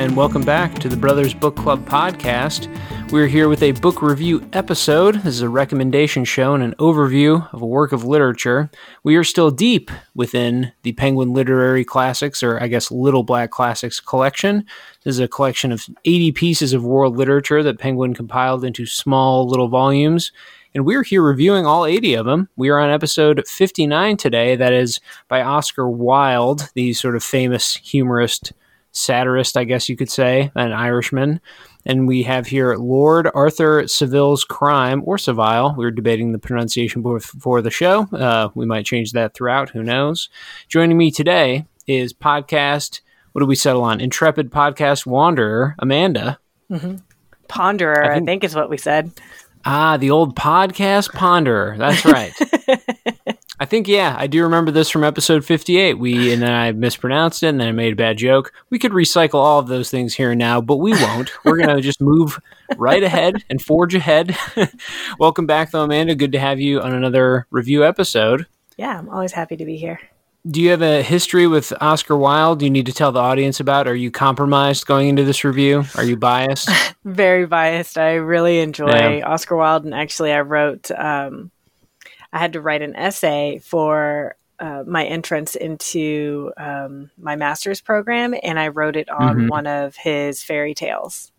and welcome back to the Brothers Book Club podcast. We're here with a book review episode. This is a recommendation show and an overview of a work of literature. We are still deep within the Penguin Literary Classics, or I guess Little Black Classics collection. This is a collection of 80 pieces of world literature that Penguin compiled into small little volumes and we're here reviewing all 80 of them. We are on episode 59 today, that is by Oscar Wilde, the sort of famous humorist, satirist, I guess you could say, an Irishman. And we have here Lord Arthur Saville's Crime, or Savile. We were debating the pronunciation before the show. Uh, we might change that throughout, who knows. Joining me today is podcast, what do we settle on? Intrepid podcast wanderer, Amanda. Mm-hmm. Ponderer, I think, I think is what we said. Ah, the old podcast ponderer. That's right. I think yeah, I do remember this from episode 58. We and then I mispronounced it and then I made a bad joke. We could recycle all of those things here and now, but we won't. We're going to just move right ahead and forge ahead. Welcome back though, Amanda. Good to have you on another review episode. Yeah, I'm always happy to be here do you have a history with Oscar Wilde? You need to tell the audience about? Are you compromised going into this review? Are you biased? Very biased. I really enjoy yeah. Oscar Wilde, and actually, I wrote. Um, I had to write an essay for uh, my entrance into um, my master's program, and I wrote it on mm-hmm. one of his fairy tales.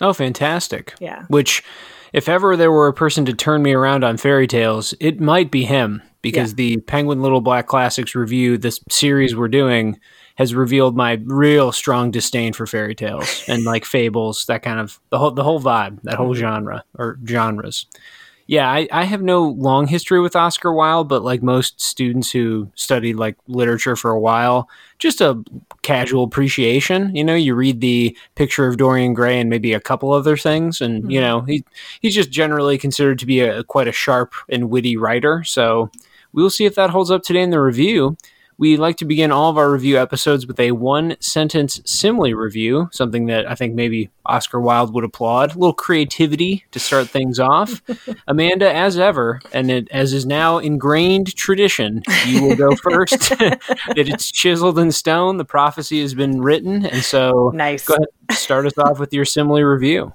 Oh, fantastic! Yeah. Which, if ever there were a person to turn me around on fairy tales, it might be him because yeah. the Penguin Little Black Classics review, this series we're doing, has revealed my real strong disdain for fairy tales and like fables, that kind of the whole the whole vibe, that whole mm-hmm. genre or genres yeah, I, I have no long history with Oscar Wilde, but like most students who studied like literature for a while, just a casual appreciation. You know, you read the picture of Dorian Gray and maybe a couple other things, and mm-hmm. you know, he he's just generally considered to be a quite a sharp and witty writer. So we'll see if that holds up today in the review. We like to begin all of our review episodes with a one sentence simile review, something that I think maybe Oscar Wilde would applaud. A little creativity to start things off. Amanda, as ever, and it, as is now ingrained tradition, you will go first. that it's chiseled in stone. The prophecy has been written. And so nice. go ahead start us off with your simile review.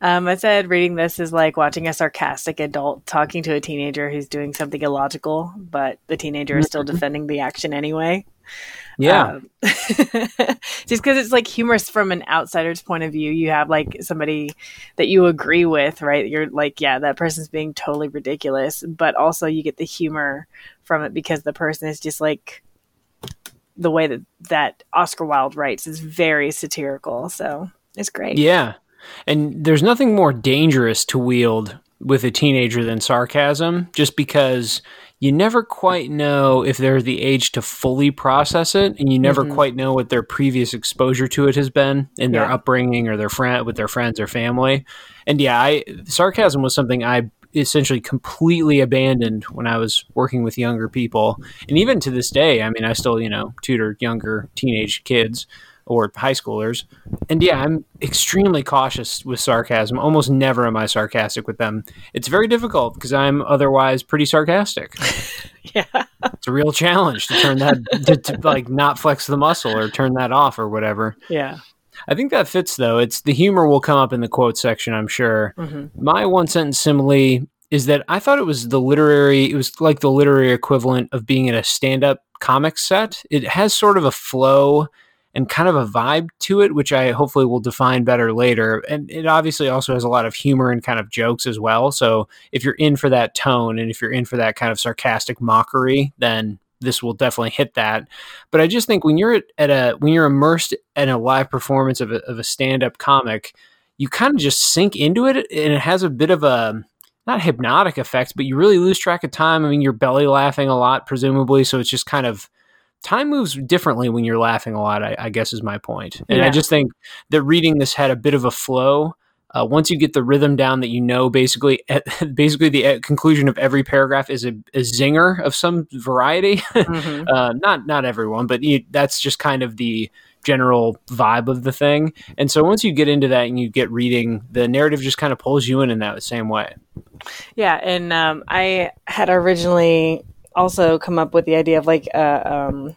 Um, I said reading this is like watching a sarcastic adult talking to a teenager who's doing something illogical, but the teenager is still mm-hmm. defending the action anyway. Yeah. Um, just because it's like humorous from an outsider's point of view. You have like somebody that you agree with, right? You're like, yeah, that person's being totally ridiculous, but also you get the humor from it because the person is just like the way that that Oscar Wilde writes is very satirical. So it's great. Yeah. And there's nothing more dangerous to wield with a teenager than sarcasm, just because you never quite know if they're the age to fully process it, and you never mm-hmm. quite know what their previous exposure to it has been in their yeah. upbringing or their friend with their friends or family. And yeah, I, sarcasm was something I essentially completely abandoned when I was working with younger people. And even to this day, I mean, I still, you know, tutor younger teenage kids or high schoolers. And yeah, I'm extremely cautious with sarcasm. Almost never am I sarcastic with them. It's very difficult because I'm otherwise pretty sarcastic. yeah. It's a real challenge to turn that, to, to, like not flex the muscle or turn that off or whatever. Yeah. I think that fits though. It's the humor will come up in the quote section, I'm sure. Mm-hmm. My one sentence simile is that I thought it was the literary, it was like the literary equivalent of being in a stand up comic set. It has sort of a flow and kind of a vibe to it, which I hopefully will define better later. And it obviously also has a lot of humor and kind of jokes as well. So if you're in for that tone and if you're in for that kind of sarcastic mockery, then this will definitely hit that. But I just think when you're at a when you're immersed in a live performance of a, of a stand up comic, you kind of just sink into it, and it has a bit of a not hypnotic effect, but you really lose track of time. I mean, you're belly laughing a lot, presumably, so it's just kind of time moves differently when you're laughing a lot. I, I guess is my point, and yeah. I just think that reading this had a bit of a flow uh, once you get the rhythm down that you know basically basically the uh, conclusion of every paragraph is a, a zinger of some variety mm-hmm. uh, not not everyone but you, that's just kind of the general vibe of the thing and so once you get into that and you get reading the narrative just kind of pulls you in in that same way yeah and um, i had originally also come up with the idea of like a, um,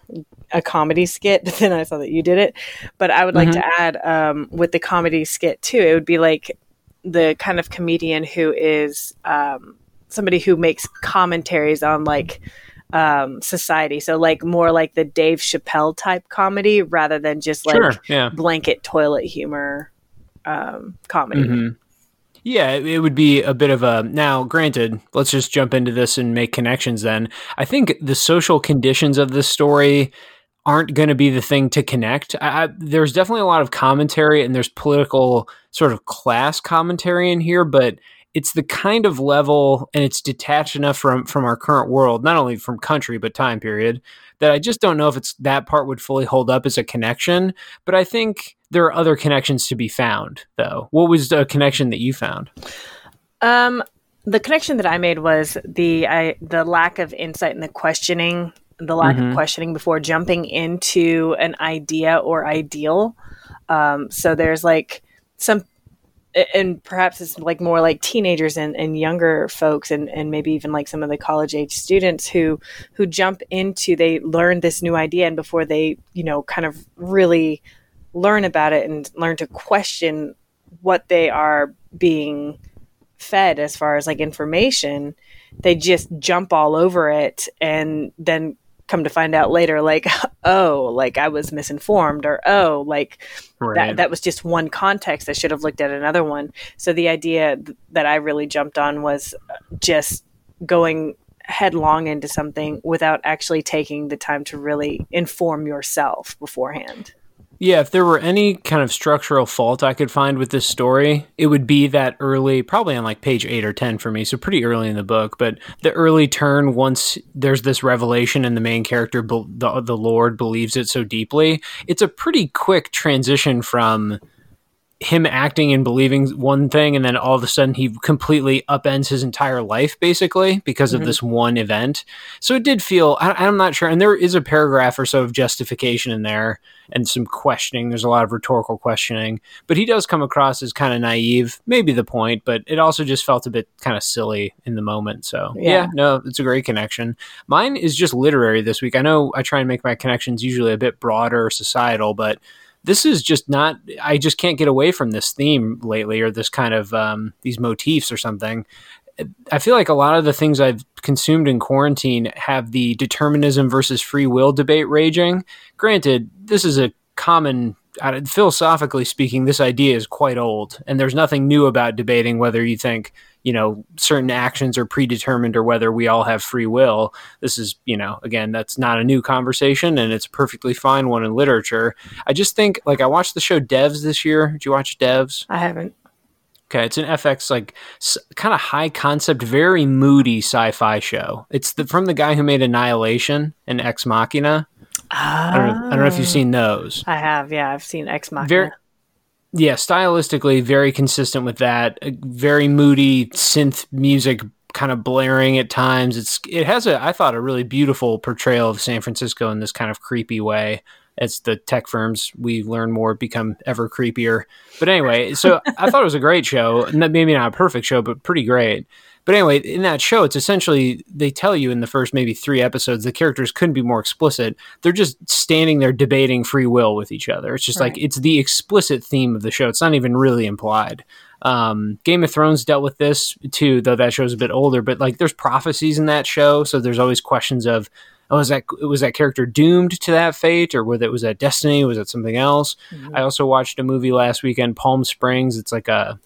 a comedy skit, but then I saw that you did it. But I would like mm-hmm. to add um, with the comedy skit too. It would be like the kind of comedian who is um, somebody who makes commentaries on like um, society. So like more like the Dave Chappelle type comedy rather than just like sure, yeah. blanket toilet humor um, comedy. Mm-hmm. Yeah, it would be a bit of a. Now, granted, let's just jump into this and make connections then. I think the social conditions of this story aren't going to be the thing to connect. I, I, there's definitely a lot of commentary and there's political sort of class commentary in here, but it's the kind of level and it's detached enough from from our current world not only from country but time period that i just don't know if it's that part would fully hold up as a connection. But i think there are other connections to be found though. What was the connection that you found? Um the connection that i made was the i the lack of insight and the questioning the lack mm-hmm. of questioning before jumping into an idea or ideal. Um so there's like some and perhaps it's like more like teenagers and, and younger folks and, and maybe even like some of the college age students who who jump into they learn this new idea and before they you know kind of really learn about it and learn to question what they are being fed as far as like information they just jump all over it and then come to find out later like oh like i was misinformed or oh like right. that that was just one context. I should have looked at another one. So the idea th- that i really jumped on was uh, just going headlong into something without actually taking the time to really inform yourself beforehand yeah, if there were any kind of structural fault I could find with this story, it would be that early, probably on like page eight or 10 for me, so pretty early in the book, but the early turn once there's this revelation and the main character, the, the Lord, believes it so deeply, it's a pretty quick transition from him acting and believing one thing and then all of a sudden he completely upends his entire life basically because mm-hmm. of this one event. So it did feel I, am not sure and there is a paragraph or so of justification in there and some questioning. There's a lot of rhetorical questioning but he does come across as kind of naive maybe the point but it also just felt a bit kind of silly in the moment. So yeah. yeah no it's a great connection. Mine is just literary this week. I know i try and make my connections usually a bit broader societal but this is just not i just can't get away from this theme lately or this kind of um, these motifs or something. I feel like a lot of the things i've consumed in quarantine have the determinism versus free will debate raging. Granted this is a common philosophically speaking this idea is quite old and there's nothing new about debating whether you think you know certain actions are predetermined or whether we all have free will. This is you know again that's not a new conversation and it's a perfectly fine one in literature. I just think like i watched the show devs this year. Did you watch devs? I haven't. Okay it's an fx like s- kind of high concept very moody sci-fi show. It's the, from the guy who made annihilation and ex machina. Oh. I, don't know, I, don't know, if you've ah. seen those. I have yeah i've seen ex machina. very, yeah, stylistically very consistent with that. Very moody synth music kind of blaring at times. It's it has a I thought a really beautiful portrayal of San Francisco in this kind of creepy way. As the tech firms we learn more become ever creepier. But anyway, so I thought it was a great show. Maybe not a perfect show, but pretty great. But anyway, in that show, it's essentially they tell you in the first maybe three episodes the characters couldn't be more explicit. They're just standing there debating free will with each other. It's just right. like it's the explicit theme of the show. It's not even really implied. Um, Game of Thrones dealt with this too, though that show's a bit older. But like, there's prophecies in that show, so there's always questions of, oh, was that was that character doomed to that fate, or whether it was that destiny, was it something else? Mm-hmm. I also watched a movie last weekend, Palm Springs. It's like a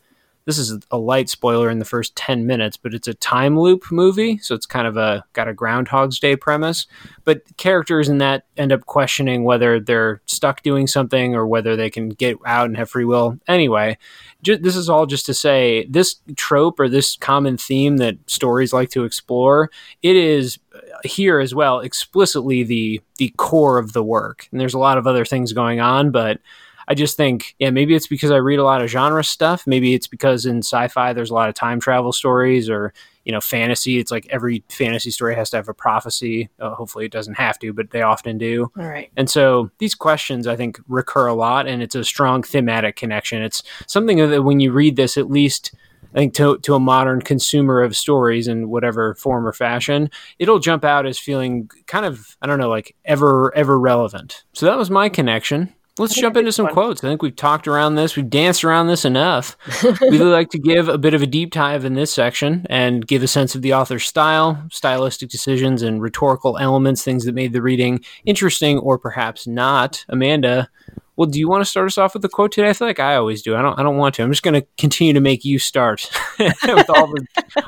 this is a light spoiler in the first 10 minutes, but it's a time loop movie. So it's kind of a got a Groundhog's Day premise. But characters in that end up questioning whether they're stuck doing something or whether they can get out and have free will. Anyway, ju- this is all just to say this trope or this common theme that stories like to explore, it is uh, here as well explicitly the the core of the work. And there's a lot of other things going on, but I just think, yeah, maybe it's because I read a lot of genre stuff. Maybe it's because in sci-fi there's a lot of time travel stories, or you know, fantasy. It's like every fantasy story has to have a prophecy. Uh, hopefully, it doesn't have to, but they often do. All right. And so these questions, I think, recur a lot, and it's a strong thematic connection. It's something that when you read this, at least I think to to a modern consumer of stories in whatever form or fashion, it'll jump out as feeling kind of I don't know like ever ever relevant. So that was my connection. Let's jump into some fun. quotes. I think we've talked around this, we've danced around this enough. We'd like to give a bit of a deep dive in this section and give a sense of the author's style, stylistic decisions, and rhetorical elements, things that made the reading interesting or perhaps not. Amanda, well, do you want to start us off with the quote today? I feel like I always do. I don't. I don't want to. I'm just going to continue to make you start with all the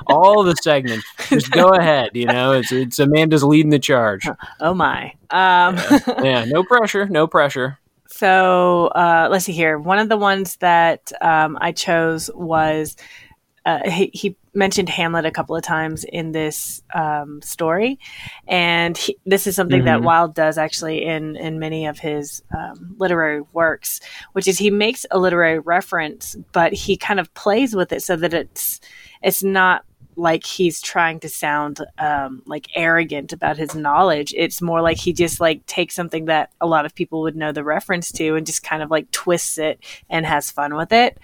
all the segments. Just go ahead. You know, it's it's Amanda's leading the charge. Oh my. Um. yeah. yeah. No pressure. No pressure. So uh, let's see here. One of the ones that um, I chose was uh, he, he, mentioned Hamlet a couple of times in this um, story, and he, this is something mm-hmm. that Wilde does actually in in many of his um, literary works, which is he makes a literary reference, but he kind of plays with it so that it's it's not like he's trying to sound um, like arrogant about his knowledge. It's more like he just like takes something that a lot of people would know the reference to and just kind of like twists it and has fun with it.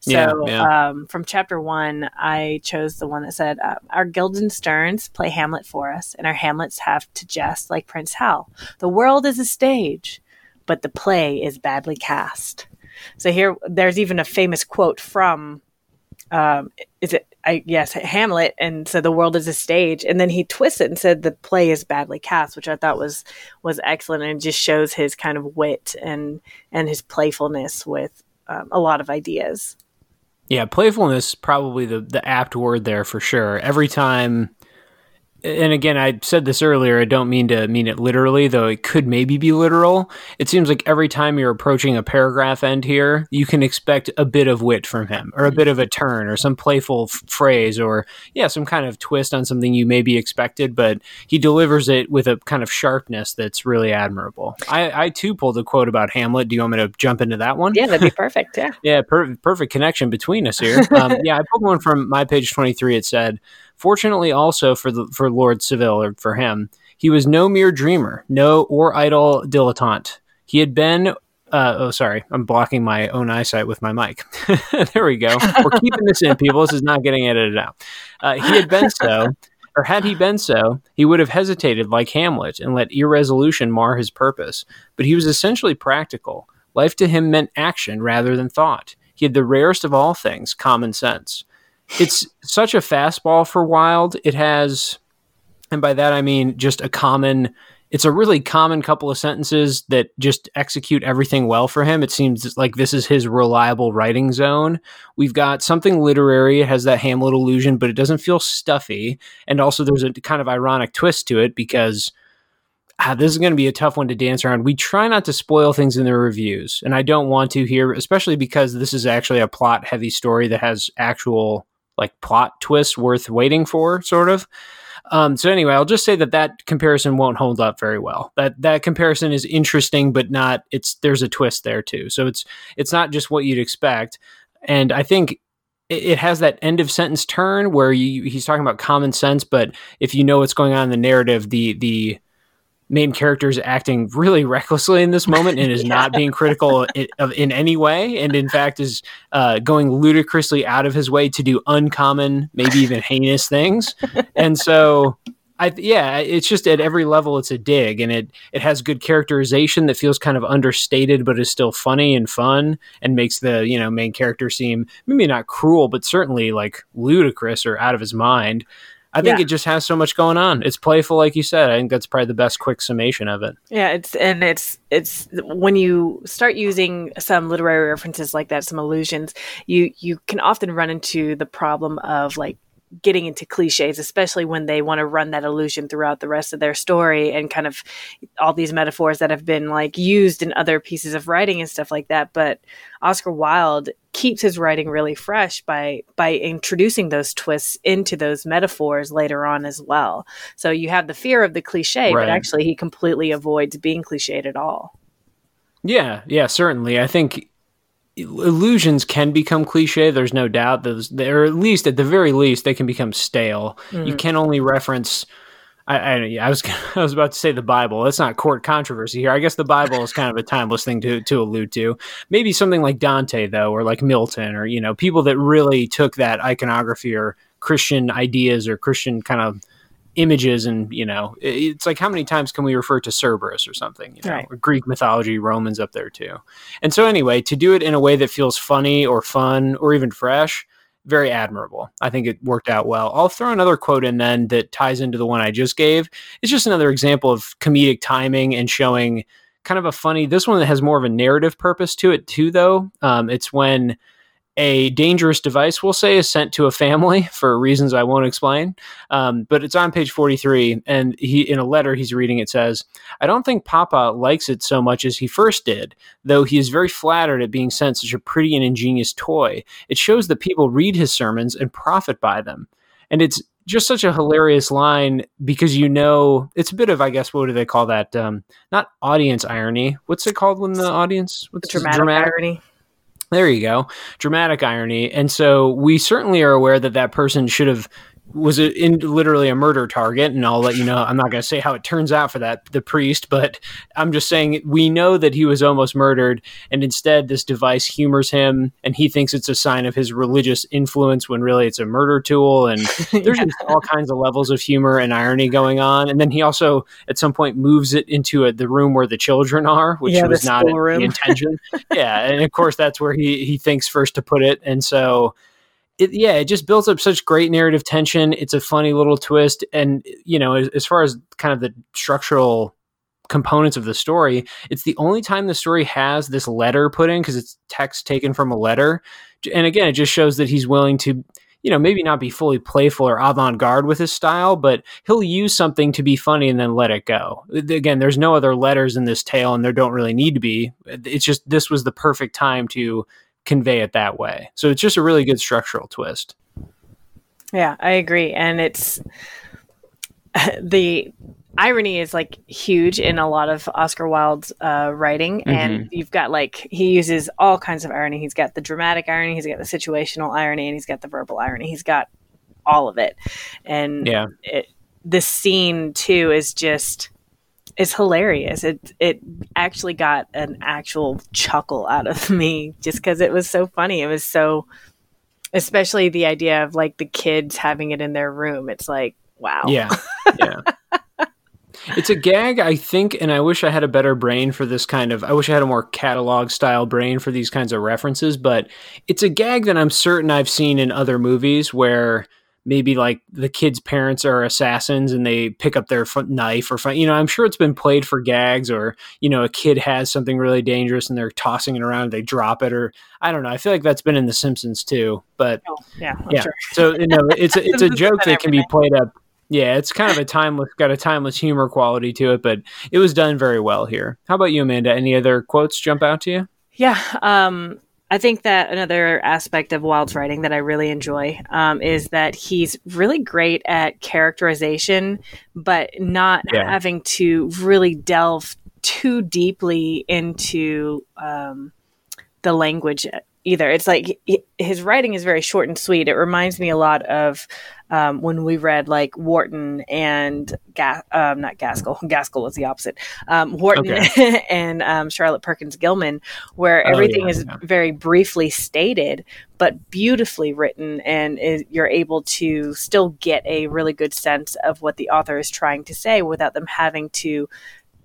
So yeah, yeah. Um, from chapter one, I chose the one that said, uh, "Our Guildensterns play Hamlet for us, and our Hamlets have to jest like Prince Hal. The world is a stage, but the play is badly cast." So here, there's even a famous quote from um, is it I yes Hamlet and said the world is a stage and then he twists it and said the play is badly cast which I thought was was excellent and just shows his kind of wit and and his playfulness with um, a lot of ideas. Yeah, playfulness probably the the apt word there for sure. Every time and again, I said this earlier. I don't mean to mean it literally, though it could maybe be literal. It seems like every time you're approaching a paragraph end here, you can expect a bit of wit from him, or a bit of a turn, or some playful f- phrase, or yeah, some kind of twist on something you maybe expected. But he delivers it with a kind of sharpness that's really admirable. I, I too pulled a quote about Hamlet. Do you want me to jump into that one? Yeah, that'd be perfect. Yeah, yeah, per- perfect connection between us here. Um, yeah, I pulled one from my page twenty three. It said. Fortunately, also for the for Lord Seville or for him, he was no mere dreamer, no or idle dilettante. He had been. Uh, oh, sorry, I'm blocking my own eyesight with my mic. there we go. We're keeping this in, people. This is not getting edited out. Uh, he had been so, or had he been so, he would have hesitated like Hamlet and let irresolution mar his purpose. But he was essentially practical. Life to him meant action rather than thought. He had the rarest of all things, common sense it's such a fastball for Wilde. It has, and by that I mean just a common. It's a really common couple of sentences that just execute everything well for him. It seems like this is his reliable writing zone. We've got something literary. It has that Hamlet illusion, but it doesn't feel stuffy. And also, there's a kind of ironic twist to it because ah, this is going to be a tough one to dance around. We try not to spoil things in the reviews, and I don't want to here, especially because this is actually a plot heavy story that has actual like plot twist worth waiting for, sort of. Um, so anyway, I'll just say that that comparison won't hold up very well. That that comparison is interesting, but not. It's there's a twist there too. So it's it's not just what you'd expect. And I think it, has that end of sentence turn where you, he's talking about common sense, but if you know what's going on in the narrative, the the main character is acting really recklessly in this moment and is yeah. not being critical in, of, in any way, and in fact is uh, going ludicrously out of his way to do uncommon, maybe even heinous things. And so, I yeah, it's just at every level it's a dig, and it it has good characterization that feels kind of understated, but is still funny and fun, and makes the you know main character seem maybe not cruel, but certainly like ludicrous or out of his mind. I think yeah. it just has so much going on. It's playful, like you said. I think that's probably the best quick summation of it. Yeah, it's and it's it's when you start using some literary references like that, some allusions, you you can often run into the problem of like getting into cliches, especially when they want to run that illusion throughout the rest of their story and kind of all these metaphors that have been like used in other pieces of writing and stuff like that. But Oscar Wilde keeps his writing really fresh by by introducing those twists into those metaphors later on as well. So you have the fear of the cliche, right. but actually he completely avoids being cliched at all. Yeah, yeah, certainly. I think illusions can become cliche. There's no doubt. Those, or at least at the very least, they can become stale. Mm-hmm. You can only reference. I, I, I, was I was about to say the Bible. That's not court controversy here. I guess the Bible is kind of a timeless thing to to allude to. Maybe something like Dante though, or like Milton, or you know, people that really took that iconography or Christian ideas or Christian kind of images, and you know, it's like how many times can we refer to Cerberus or something? You know, right. or Greek mythology, Romans up there too. And so anyway, to do it in a way that feels funny or fun or even fresh very admirable. I think it worked out well. I'll throw another quote in then that ties into the one I just gave. It's just another example of comedic timing and showing kind of a funny. This one that has more of a narrative purpose to it too, though. Um, it's when a dangerous device, we'll say, is sent to a family for reasons I won't explain. Um, but it's on page 43, and he in a letter he's reading it says, "I don't think Papa likes it so much as he first did, though he is very flattered at being sent such a pretty and ingenious toy. It shows that people read his sermons and profit by them." And it's just such a hilarious line because you know it's a bit of I guess what do they call that? Um, not audience irony. What's it called when the audience? What's dramatic, dramatic irony? There you go. Dramatic irony. And so we certainly are aware that that person should have was in literally a murder target and I'll let you know I'm not going to say how it turns out for that the priest but I'm just saying we know that he was almost murdered and instead this device humors him and he thinks it's a sign of his religious influence when really it's a murder tool and there's yeah. all kinds of levels of humor and irony going on and then he also at some point moves it into a, the room where the children are which yeah, was not the intention yeah and of course that's where he he thinks first to put it and so it, yeah, it just builds up such great narrative tension. It's a funny little twist, and you know, as, as, far as kind of the structural components of the story, it's the only time the story has this letter put in because it's text taken from a letter, and again, it just shows that he's willing to. You know, maybe not be fully playful or avant garde with his style, but he'll use something to be funny and then let it go. Again, there's no other letters in this tale, and there don't really need to be. It's just this was the perfect time to convey it that way. So it's just a really good structural twist. Yeah, I agree. And it's the irony is like huge in a lot of Oscar Wilde's uh, writing, mm-hmm. and you've got like he uses all kinds of irony. He's got the dramatic irony, he's got the situational irony, and he's got the verbal irony. He's got all of it, and yeah, it, the scene too is just it's hilarious. It it actually got an actual chuckle out of me just because it was so funny. It was so, especially the idea of like the kids having it in their room. It's like wow. Yeah, yeah. it's a gag, I think, and I wish I had a better brain for this kind of. I wish I had a more catalog style brain for these kinds of references, but it's a gag that I'm certain I've seen in other movies where maybe like the kids' parents are assassins and they pick up their knife or you know i'm sure it's been played for gags or you know a kid has something really dangerous and they're tossing it around and they drop it or i don't know i feel like that's been in the simpsons too but oh, yeah I'm yeah. sure. so you know it's a, it's a joke that can be played up. Yeah it's kind of a timeless got a timeless humor quality to it but it was done very well here. How about you amanda? Any other quotes jump out to you? Yeah um I think that another aspect of Wilde's writing that I really enjoy um, is that he's really great at characterization, but not yeah. having to really delve too deeply into um, the language either. It's like his writing is very short and sweet. It reminds me a lot of um, when we read like Wharton and Ga- um, not Gaskell. Gaskell was the opposite. Um, Wharton okay. and um, Charlotte Perkins Gilman, where oh, everything yeah, is yeah. very briefly stated but beautifully written, and is, you're able to still get a really good sense of what the author is trying to say without them having to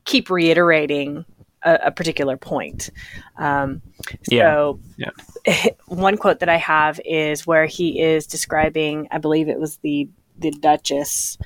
keep reiterating a, a particular point. Um, so, yeah. yeah. one quote that I have is where he is describing, I believe it was the the Duchess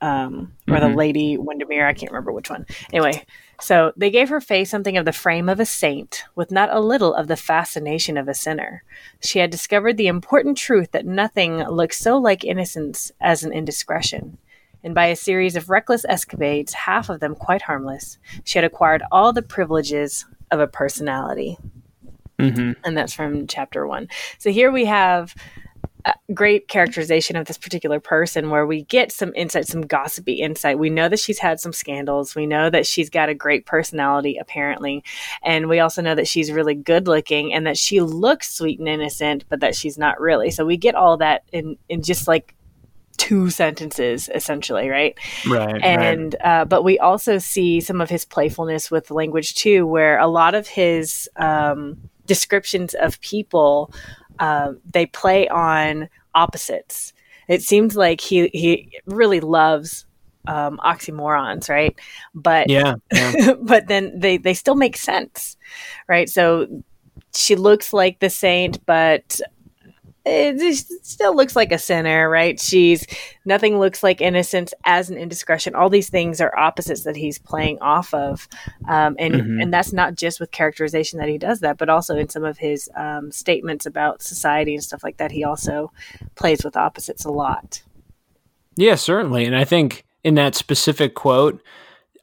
um, or mm-hmm. the Lady Windermere. I can't remember which one. Anyway, so they gave her face something of the frame of a saint, with not a little of the fascination of a sinner. She had discovered the important truth that nothing looks so like innocence as an indiscretion and by a series of reckless escapades, half of them quite harmless, she had acquired all the privileges of a personality. Mm-hmm. And that's from chapter one. So here we have a great characterization of this particular person where we get some insight, some gossipy insight. We know that she's had some scandals. We know that she's got a great personality, apparently. And we also know that she's really good looking and that she looks sweet and innocent, but that she's not really. So we get all that in, in just like two sentences essentially, right? Right. And right. Uh, but we also see some of his playfulness with language too, where a lot of his um, descriptions of people uh, they play on opposites. It seems like he he really loves um, oxymorons, right? But yeah, yeah. but then they they still make sense, right? So she looks like the saint, but it still looks like a sinner, right? She's nothing looks like innocence as an indiscretion. All these things are opposites that he's playing off of, um, and mm-hmm. and that's not just with characterization that he does that, but also in some of his um, statements about society and stuff like that. He also plays with opposites a lot. Yeah, certainly, and I think in that specific quote,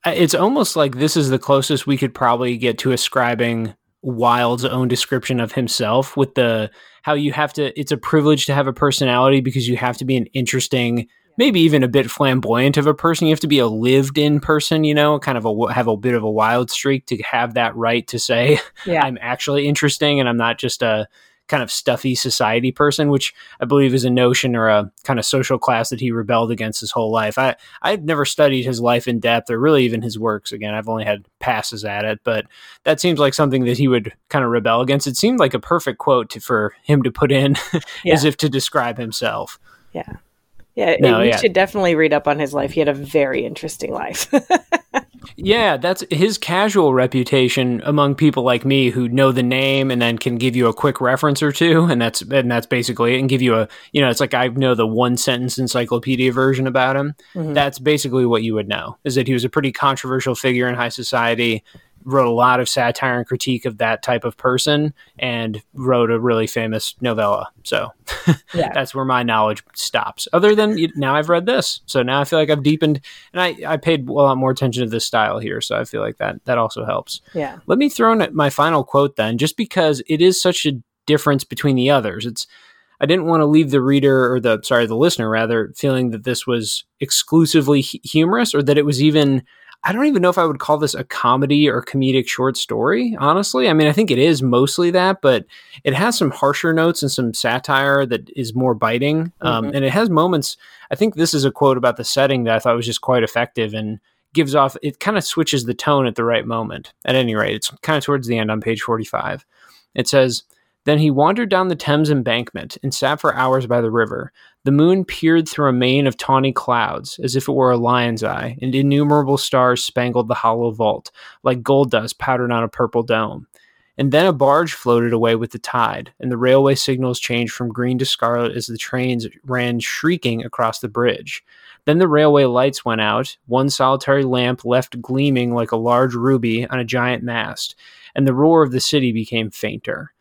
it's almost like this is the closest we could probably get to ascribing Wilde's own description of himself with the how you have to it's a privilege to have a personality because you have to be an interesting maybe even a bit flamboyant of a person you have to be a lived in person you know kind of a have a bit of a wild streak to have that right to say yeah. i'm actually interesting and i'm not just a kind of stuffy society person, which I believe is a notion or a kind of social class that he rebelled against his whole life. I I've never studied his life in depth or really even his works. Again, I've only had passes at it, but that seems like something that he would kind of rebel against. It seemed like a perfect quote to, for him to put in yeah. as if to describe himself. Yeah. Yeah, no, you yeah. should definitely read up on his life. He had a very interesting life. yeah, that's his casual reputation among people like me who know the name and then can give you a quick reference or two, and that's and that's basically it. And give you a you know, it's like I know the one sentence encyclopedia version about him. Mm-hmm. That's basically what you would know is that he was a pretty controversial figure in high society wrote a lot of satire and critique of that type of person and wrote a really famous novella. So yeah. that's where my knowledge stops. Other than now I've read this. So now I feel like I've deepened and I, I paid a lot more attention to this style here. So I feel like that, that also helps. Yeah. Let me throw in my final quote then, just because it is such a difference between the others. It's, I didn't want to leave the reader or the, sorry, the listener rather feeling that this was exclusively humorous or that it was even I don't even know if I would call this a comedy or comedic short story, honestly. I mean, I think it is mostly that, but it has some harsher notes and some satire that is more biting. Um, mm-hmm. Um, and it has moments. I think this is a quote about the setting that I thought was just quite effective and gives off, it kind of switches the tone at the right moment. At any rate, it's kind of towards the end on page 45. It says, then he wandered down the Thames embankment and sat for hours by the river. The moon peered through a mane of tawny clouds, as if it were a lion's eye, and innumerable stars spangled the hollow vault, like gold dust powdered on a purple dome. And then a barge floated away with the tide, and the railway signals changed from green to scarlet as the trains ran shrieking across the bridge. Then the railway lights went out, one solitary lamp left gleaming like a large ruby on a giant mast, and the roar of the city became fainter.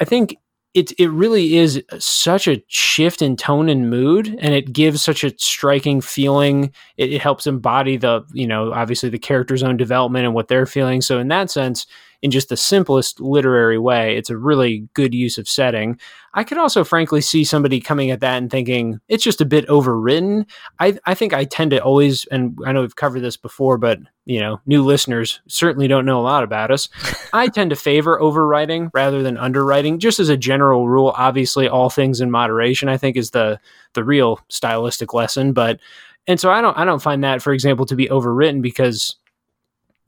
I think it it really is such a shift in tone and mood, and it gives such a striking feeling. It, it helps embody the you know obviously the character's own development and what they're feeling. So in that sense, in just the simplest literary way. It's a really good use of setting. I could also, frankly, see somebody coming at that and thinking it's just a bit overwritten. I, I think I tend to always, and I know we've covered this before, but you know, new listeners certainly don't know a lot about us. I tend to favor overwriting rather than underwriting, just as a general rule. Obviously, all things in moderation, I think, is the the real stylistic lesson. But and so I don't I don't find that, for example, to be overwritten because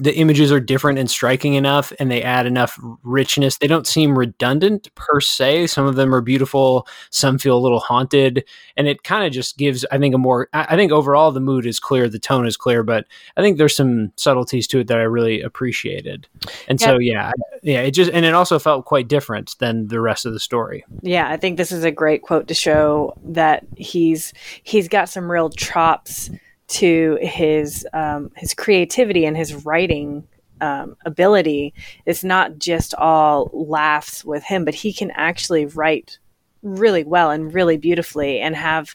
the images are different and striking enough and they add enough richness. They don't seem redundant per se. Some of them are beautiful, some feel a little haunted, and it kind of just gives, I think, a more, I think overall the mood is clear, the tone is clear, but I think there's some subtleties to it that I really appreciated. And so, yeah, yeah, it just, and it also felt quite different than the rest of the story. Yeah, I think this is a great quote to show that he's, he's got some real chops to his um, his creativity and his writing um, ability. It's not just all laughs with him, but he can actually write really well and really beautifully, and have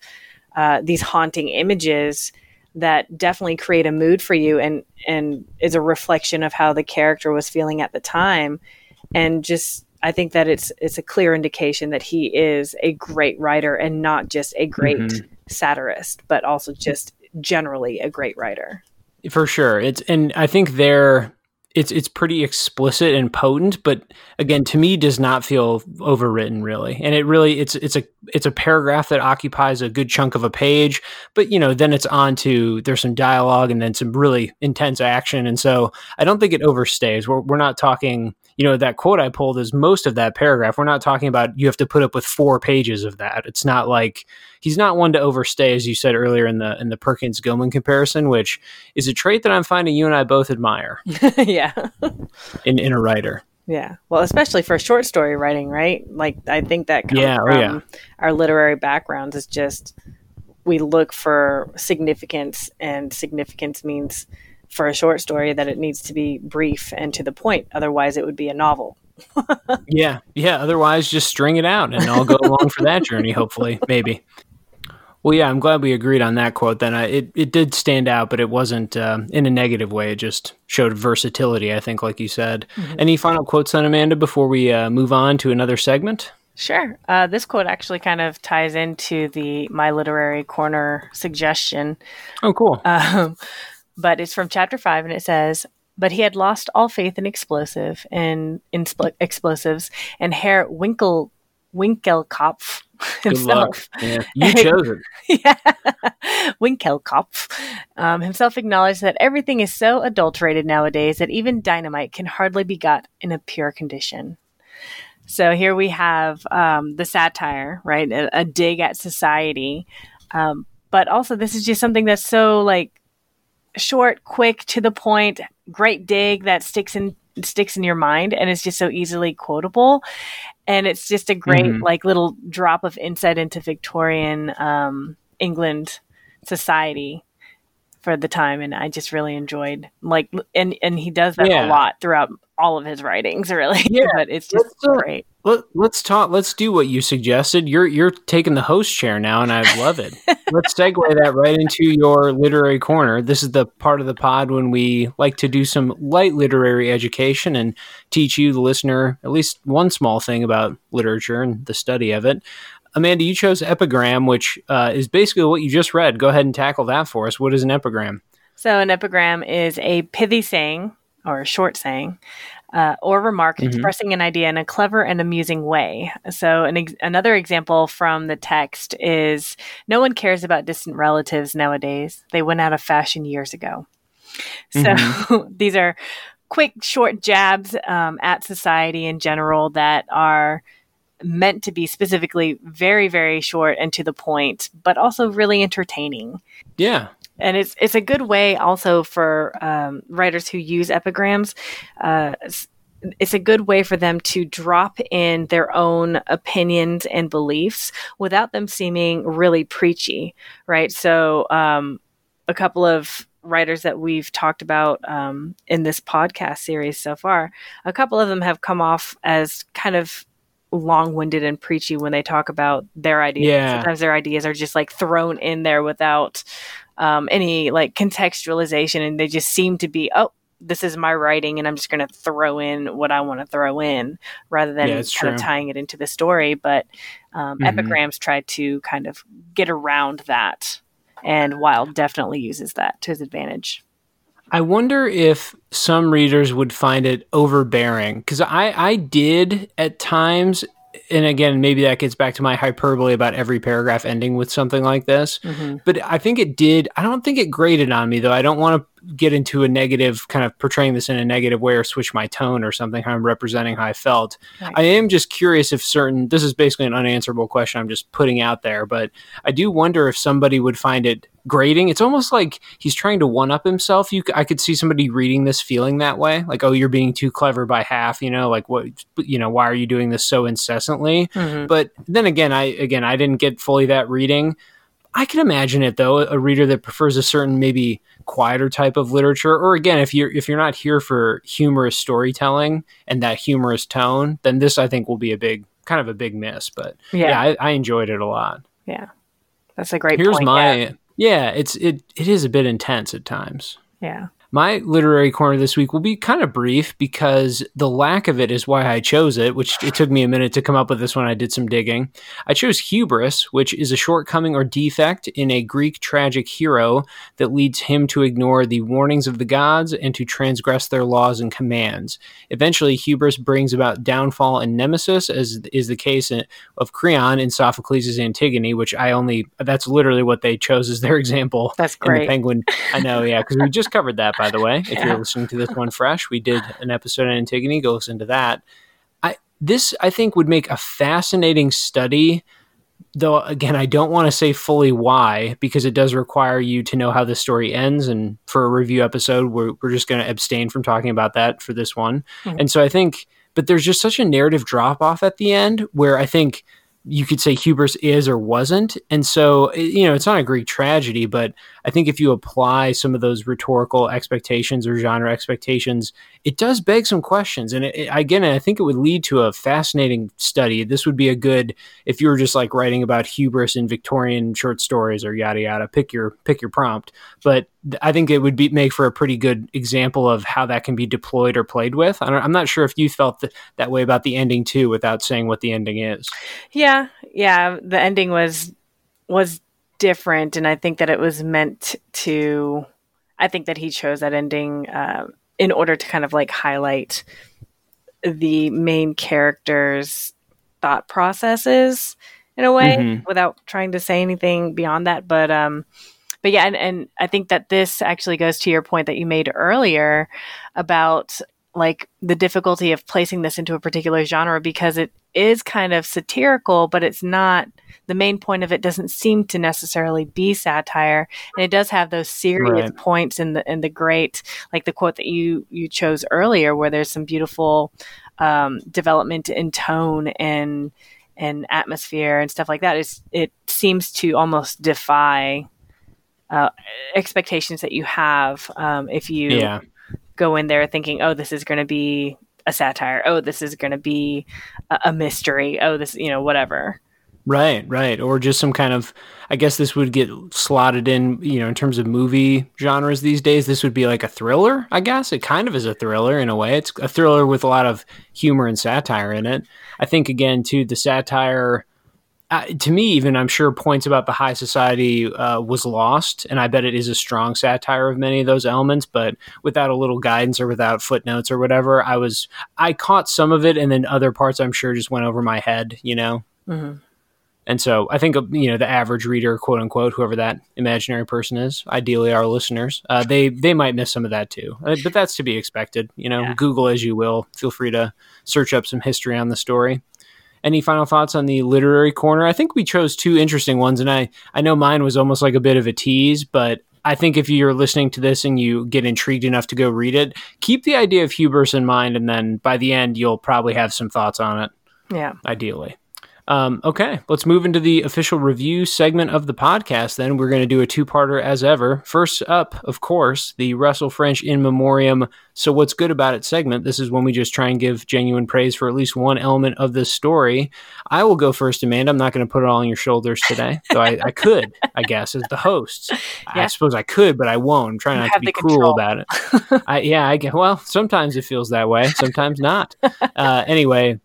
uh, these haunting images that definitely create a mood for you, and and is a reflection of how the character was feeling at the time, and just I think that it's it's a clear indication that he is a great writer and not just a great mm-hmm. satirist, but also just generally a great writer. For sure. It's and I think they're it's it's pretty explicit and potent, but again, to me, does not feel overwritten really. And it really it's it's a it's a paragraph that occupies a good chunk of a page, but you know, then it's on to there's some dialogue and then some really intense action, and so I don't think it overstays. We're we're not talking you know that quote I pulled is most of that paragraph. We're not talking about you have to put up with four pages of that. It's not like he's not one to overstay, as you said earlier in the in the Perkins Gilman comparison, which is a trait that I'm finding you and I both admire. yeah, in in a writer. Yeah, well, especially for short story writing, right? Like I think that comes yeah, oh, from yeah. our literary backgrounds is just we look for significance, and significance means for a short story that it needs to be brief and to the point. Otherwise, it would be a novel. yeah, yeah. Otherwise, just string it out, and I'll go along for that journey. Hopefully, maybe. Well, yeah, I'm glad we agreed on that quote. Then I, it it did stand out, but it wasn't uh, in a negative way. It just showed versatility. I think, like you said. Mm-hmm. Any final quotes on Amanda before we uh, move on to another segment? Sure. Uh, this quote actually kind of ties into the my literary corner suggestion. Oh, cool. Um, but it's from chapter five, and it says, "But he had lost all faith in explosive and in explosives, and Herr Winckel Winckelkopf himself. Yeah, you chose it. yeah. Winckelkopf um, himself acknowledged that everything is so adulterated nowadays that even dynamite can hardly be got in a pure condition. So here we have um, the satire, right? A, a, dig at society. Um, but also, this is just something that's so like short, quick, to the point, great dig that sticks in sticks in your mind and it's just so easily quotable and it's just a great mm-hmm. like little drop of insight into Victorian um, England society for the time and I just really enjoyed like and and he does that yeah. a lot throughout all of his writings really. Yeah. But it's just let's, uh, great. let, us talk let's do what you suggested. You're you're taking the host chair now and I love it. Let's segue that right into your literary corner. This is the part of the pod when we like to do some light literary education and teach you the listener at least one small thing about literature and the study of it. Amanda, you chose epigram, which uh, is basically what you just read. Go ahead and tackle that for us. What is an epigram? So, an epigram is a pithy saying or a short saying uh, or remark mm-hmm. expressing an idea in a clever and amusing way. So, an ex- another example from the text is No one cares about distant relatives nowadays. They went out of fashion years ago. So, mm-hmm. these are quick, short jabs um, at society in general that are meant to be specifically very very short and to the point but also really entertaining yeah and it's it's a good way also for um, writers who use epigrams uh, it's a good way for them to drop in their own opinions and beliefs without them seeming really preachy right so um, a couple of writers that we've talked about um, in this podcast series so far a couple of them have come off as kind of long-winded and preachy when they talk about their ideas. Yeah. Sometimes their ideas are just like thrown in there without um, any like contextualization, and they just seem to be oh. This is my writing, and I'm just going to throw in what I want to throw in rather than yeah, kind true. of tying it into the story. But um, mm-hmm. epigrams try to kind of get around that, and Wilde definitely uses that to his advantage. I wonder if some readers would find it overbearing because I, I did at times. And again, maybe that gets back to my hyperbole about every paragraph ending with something like this. Mm-hmm. But I think it did. I don't think it grated on me, though. I don't want to get into a negative kind of portraying this in a negative way or switch my tone or something how I'm representing how I felt. Right. I am just curious if certain this is basically an unanswerable question I'm just putting out there, but I do wonder if somebody would find it grating. It's almost like he's trying to one up himself. You I could see somebody reading this feeling that way, like oh you're being too clever by half, you know, like what you know, why are you doing this so incessantly? Mm-hmm. But then again, I again I didn't get fully that reading. I can imagine it though, a reader that prefers a certain maybe quieter type of literature or again if you're if you're not here for humorous storytelling and that humorous tone then this i think will be a big kind of a big miss but yeah, yeah I, I, enjoyed it a lot yeah that's a great here's point, my yeah. Yeah it's it it is a bit intense at times. Yeah My literary corner this week will be kind of brief because the lack of it is why I chose it, which it took me a minute to come up with this when I did some digging. I chose hubris, which is a shortcoming or defect in a Greek tragic hero that leads him to ignore the warnings of the gods and to transgress their laws and commands. Eventually, hubris brings about downfall and nemesis, as is the case of Creon in Sophocles' Antigone, which I only, that's literally what they chose as their example. That's great. Penguin. I know, yeah, because we just covered that, by the way. If yeah. you're listening to this one fresh, we did an episode on Antigone. Go listen to that. I this I think would make a fascinating study. Though again, I don't want to say fully why because it does require you to know how the story ends. And for a review episode, we're we're just going to abstain from talking about that for this one. Mm-hmm. And so I think, but there's just such a narrative drop off at the end where I think you could say hubris is or wasn't. And so, you know, it's not a Greek tragedy, but I think if you apply some of those rhetorical expectations or genre expectations, it does beg some questions. And it, it, again, I think it would lead to a fascinating study. This would be a good if you were just like writing about hubris in Victorian short stories or yada yada. Pick your pick your prompt. But I think it would be make for a pretty good example of how that can be deployed or played with. I am not sure if you felt th- that way about the ending too, without saying what the ending is. Yeah, yeah. The ending was was different, and I think that it was meant to. I think that he chose that ending uh, in order to kind of like highlight the main character's thought processes in a way, mm-hmm. without trying to say anything beyond that. But um, but yeah, and, and I think that this actually goes to your point that you made earlier about like the difficulty of placing this into a particular genre because it is kind of satirical, but it's not the main point of it doesn't seem to necessarily be satire. And it does have those serious right. points in the in the great like the quote that you you chose earlier where there's some beautiful um, development in tone and and atmosphere and stuff like that. It's, it seems to almost defy uh, expectations that you have um, if you yeah go in there thinking, oh, this is going to be a satire. Oh, this is going to be a, a mystery. Oh, this, you know, whatever. Right, right. Or just some kind of, I guess this would get slotted in, you know, in terms of movie genres these days. This would be like a thriller, I guess. It kind of is a thriller in a way. It's a thriller with a lot of humor and satire in it. I think, again, too, the satire uh, to me, even I'm sure points about the high society uh, was lost, and I bet it is a strong satire of many of those elements. But without a little guidance or without footnotes or whatever, I was I caught some of it, and then other parts I'm sure just went over my head, you know. Mm-hmm. And so I think you know the average reader, quote unquote, whoever that imaginary person is, ideally our listeners, uh, they they might miss some of that too. Uh, but that's to be expected. You know, yeah. Google as you will. Feel free to search up some history on the story. Any final thoughts on the literary corner? I think we chose two interesting ones, and I I know mine was almost like a bit of a tease, but I think if you're listening to this and you get intrigued enough to go read it, keep the idea of hubris in mind, and then by the end you'll probably have some thoughts on it. Yeah, ideally. Um, okay, let's move into the official review segment of the podcast. Then we're going to do a two-parter as ever. First up, of course, the Russell French in memoriam. So, what's good about it segment? This is when we just try and give genuine praise for at least one element of this story. I will go first, Amanda. I'm not going to put it all on your shoulders today, though I, I could, I guess, as the host. Yeah. I suppose I could, but I won't. I'm trying not to be cruel about it. I, yeah, I get. Well, sometimes it feels that way. Sometimes not. Uh, anyway,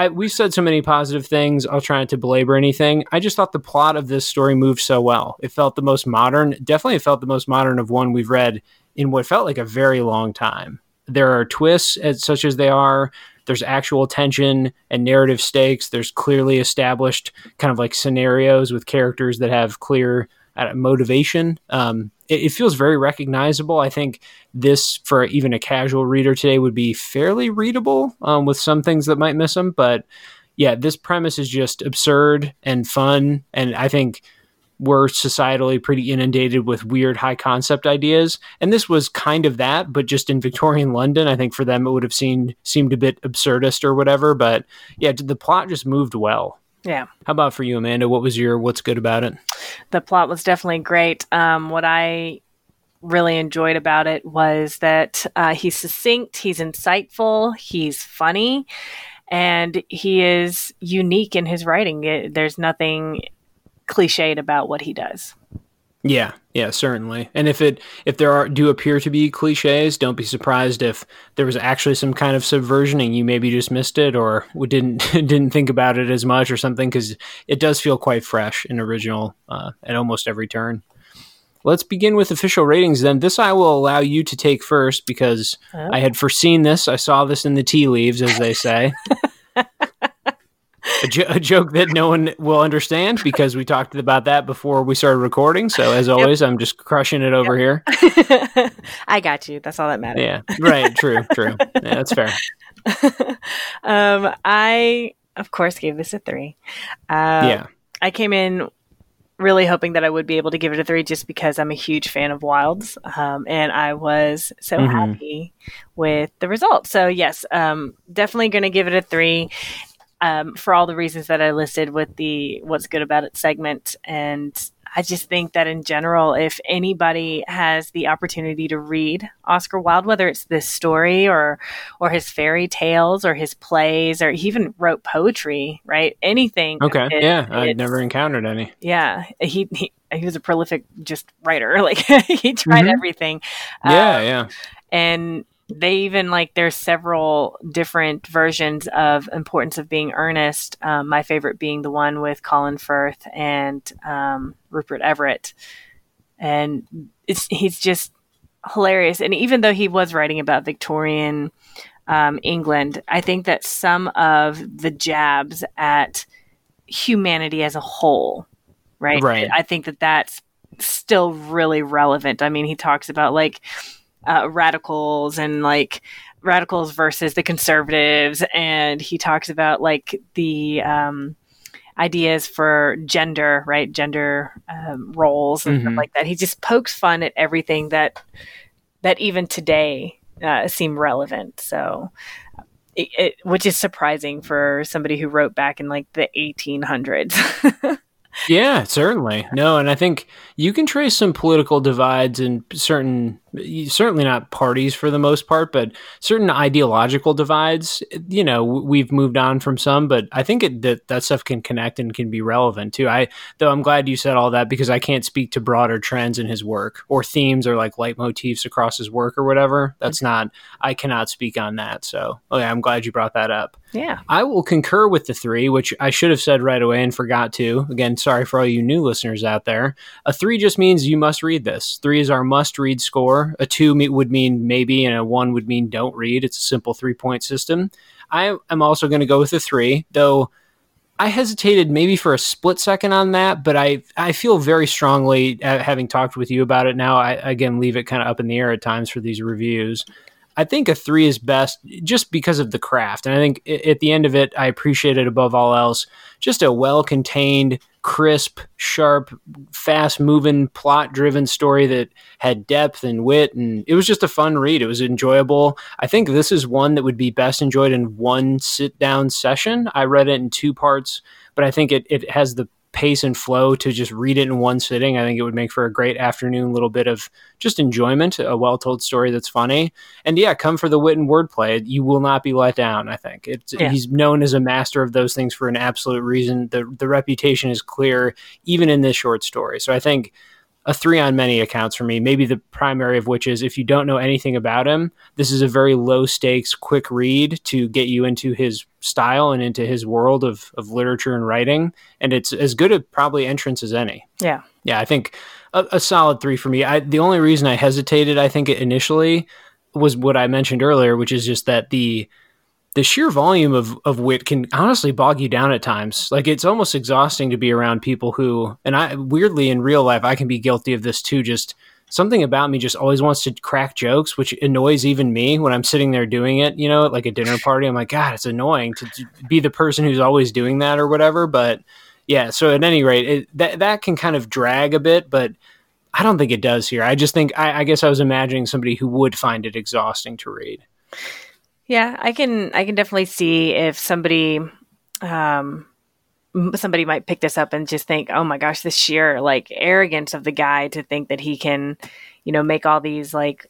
I, we've said so many positive things. I'll try not to belabor anything. I just thought the plot of this story moved so well. It felt the most modern. Definitely felt the most modern of one we've read in what felt like a very long time. There are twists as, such as they are. There's actual tension and narrative stakes. There's clearly established kind of like scenarios with characters that have clear uh, motivation. Um, it, it, feels very recognizable. I think this, for even a casual reader today, would be fairly readable um, with some things that might miss them. But yeah, this premise is just absurd and fun. And I think we're societally pretty inundated with weird high concept ideas. And this was kind of that, but just in Victorian London. I think for them it would have seemed seemed a bit absurdist or whatever. But yeah, the plot just moved well. Yeah. How about for you, Amanda? What was your what's good about it? The plot was definitely great. Um, what I really enjoyed about it was that uh, he's succinct, he's insightful, he's funny, and he is unique in his writing. It, there's nothing cliched about what he does. Yeah, yeah, certainly. And if it if there are do appear to be cliches, don't be surprised if there was actually some kind of subversion and you maybe just missed it or didn't didn't think about it as much or something because it does feel quite fresh and original uh, at almost every turn. Let's begin with official ratings then. This I will allow you to take first because oh. I had foreseen this. I saw this in the tea leaves, as they say. a, jo- a, joke that no one will understand because we talked about that before we started recording. So as always, yep. I'm just crushing it over yep. here. I got you. That's all that matters. Yeah. Right. True. True. Yeah, that's fair. um, I of course gave this a three. Uh, yeah. I came in really hoping that I would be able to give it a three just because I'm a huge fan of Wilde's. Um, and I was so mm-hmm. happy with the result. So, yes, um, definitely going to give it a three um, for all the reasons that I listed with the what's good about it segment. And I just think that in general, if anybody has the opportunity to read Oscar Wilde, whether it's this story or or his fairy tales or his plays, or he even wrote poetry, right? Anything. Okay. It, yeah, I've never encountered any. Yeah, he, he he was a prolific just writer. Like he tried mm-hmm. everything. Yeah, um, yeah. And they even like there's several different versions of importance of being earnest um, my favorite being the one with colin firth and um, rupert everett. And it's he's just hilarious. And even though he was writing about victorian um, england i think that some of the jabs at humanity as a whole right? Right. I think that that's still really relevant. I mean he talks about like uh, radicals and like radicals versus the conservatives, and he talks about like the um, ideas for gender, right? Gender um, roles and mm-hmm. stuff like that. He just pokes fun at everything that that even today uh, seem relevant. So. It, it, which is surprising for somebody who wrote back in like the 1800s. yeah, certainly. No, and I think you can trace some political divides in certain certainly not parties for the most part, but certain ideological divides. You know, we've moved on from some, but I think it, that that stuff can connect and can be relevant too. I though I'm glad you said all that because I can't speak to broader trends in his work or themes or like leitmotifs across his work or whatever. That's mm-hmm. not I cannot speak on that. So okay, I'm glad you brought that up. Yeah, I will concur with the three, which I should have said right away and forgot to. Again, sorry for all you new listeners out there. A three just means you must read this. Three is our must read score a two would mean maybe, and a one would mean don't read. It's a simple three point system. I am also going to go with a three, though. I hesitated maybe for a split second on that, but I I feel very strongly, uh, having talked with you about it now. I again leave it kind of up in the air at times for these reviews. I think a three is best just because of the craft, and I think at the end of it, I appreciate it above all else. Just a well contained crisp, sharp, fast moving, plot driven story that had depth and wit. And it was just a fun read. It was enjoyable. I think this is one that would be best enjoyed in one sit down session. I read it in two parts, but I think it, it has the pace and flow to just read it in one sitting. I think it would make for a great afternoon little bit of just enjoyment, a well told story that's funny. And yeah, come for the wit and wordplay. You will not be let down, I think. It's, yeah. He's known as a master of those things for an absolute reason. The, the reputation is clear, even in this short story. So I think a three on many accounts for me. Maybe the primary of which is if you don't know anything about him, this is a very low stakes, quick read to get you into his style and into his world of, of literature and writing. And it's as good a probably entrance as any. Yeah. Yeah. I think a, a solid three for me. I, the only reason I hesitated, I think initially was what I mentioned earlier, which is just that the, the sheer volume of, of wit can honestly bog you down at times. Like it's almost exhausting to be around people who, and I weirdly in real life, I can be guilty of this too. Just something about me just always wants to crack jokes, which annoys even me when I'm sitting there doing it, you know, like a dinner party. I'm like, God, it's annoying to, be the person who's always doing that or whatever. But yeah, so at any rate, it, that, that can kind of drag a bit, but I don't think it does here. I just think, I, I guess I was imagining somebody who would find it exhausting to read. Yeah, I can I can definitely see if somebody um somebody might pick this up and just think, "Oh my gosh, this sheer like arrogance of the guy to think that he can, you know, make all these like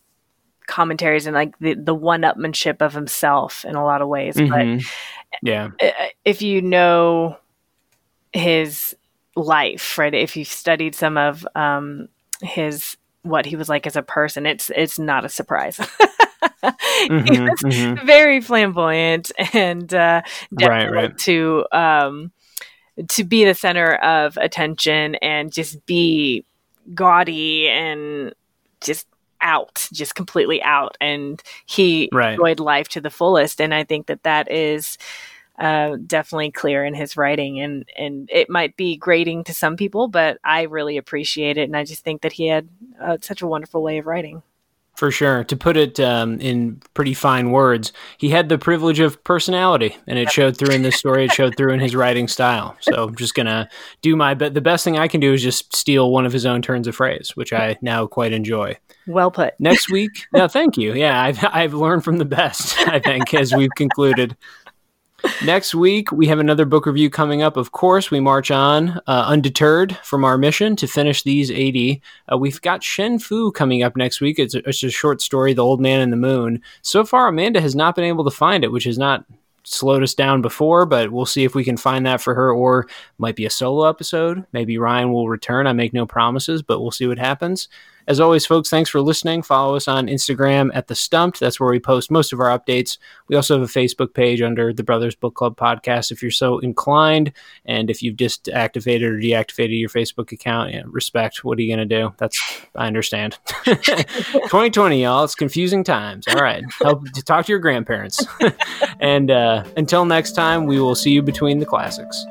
commentaries and like the the one-upmanship of himself in a lot of ways." Mm-hmm. But yeah. If you know his life, right? If you've studied some of um his what he was like as a person, it's it's not a surprise. mm-hmm, mm-hmm. very flamboyant and uh, right, right. to um, to be the center of attention and just be gaudy and just out, just completely out. And he right. enjoyed life to the fullest. And I think that that is uh, definitely clear in his writing. And, and it might be grating to some people, but I really appreciate it. And I just think that he had uh, such a wonderful way of writing. For sure. To put it um, in pretty fine words, he had the privilege of personality, and it showed through in this story. It showed through in his writing style. So I'm just gonna do my but the best thing I can do is just steal one of his own turns of phrase, which I now quite enjoy. Well put. Next week, no, thank you. Yeah, I've I've learned from the best. I think as we've concluded. Next week, we have another book review coming up. Of course, we march on uh, undeterred from our mission to finish these 80. Uh, we've got Shen Fu coming up next week. It's a, it's a short story, The Old Man and the Moon. So far, Amanda has not been able to find it, which is not slowed us down before, but we'll see if we can find that for her or might be a solo episode. Maybe Ryan will return. I make no promises, but we'll see what happens. As always, folks, thanks for listening. Follow us on Instagram at The Stumped. That's where we post most of our updates. We also have a Facebook page under the Brothers Book Club podcast if you're so inclined. And if you've just activated or deactivated your Facebook account, yeah, respect. What are you going to do? That's, I understand. 2020, y'all. It's confusing times. All right. Help to talk to your grandparents. and uh, until next time, we will see you between the classics.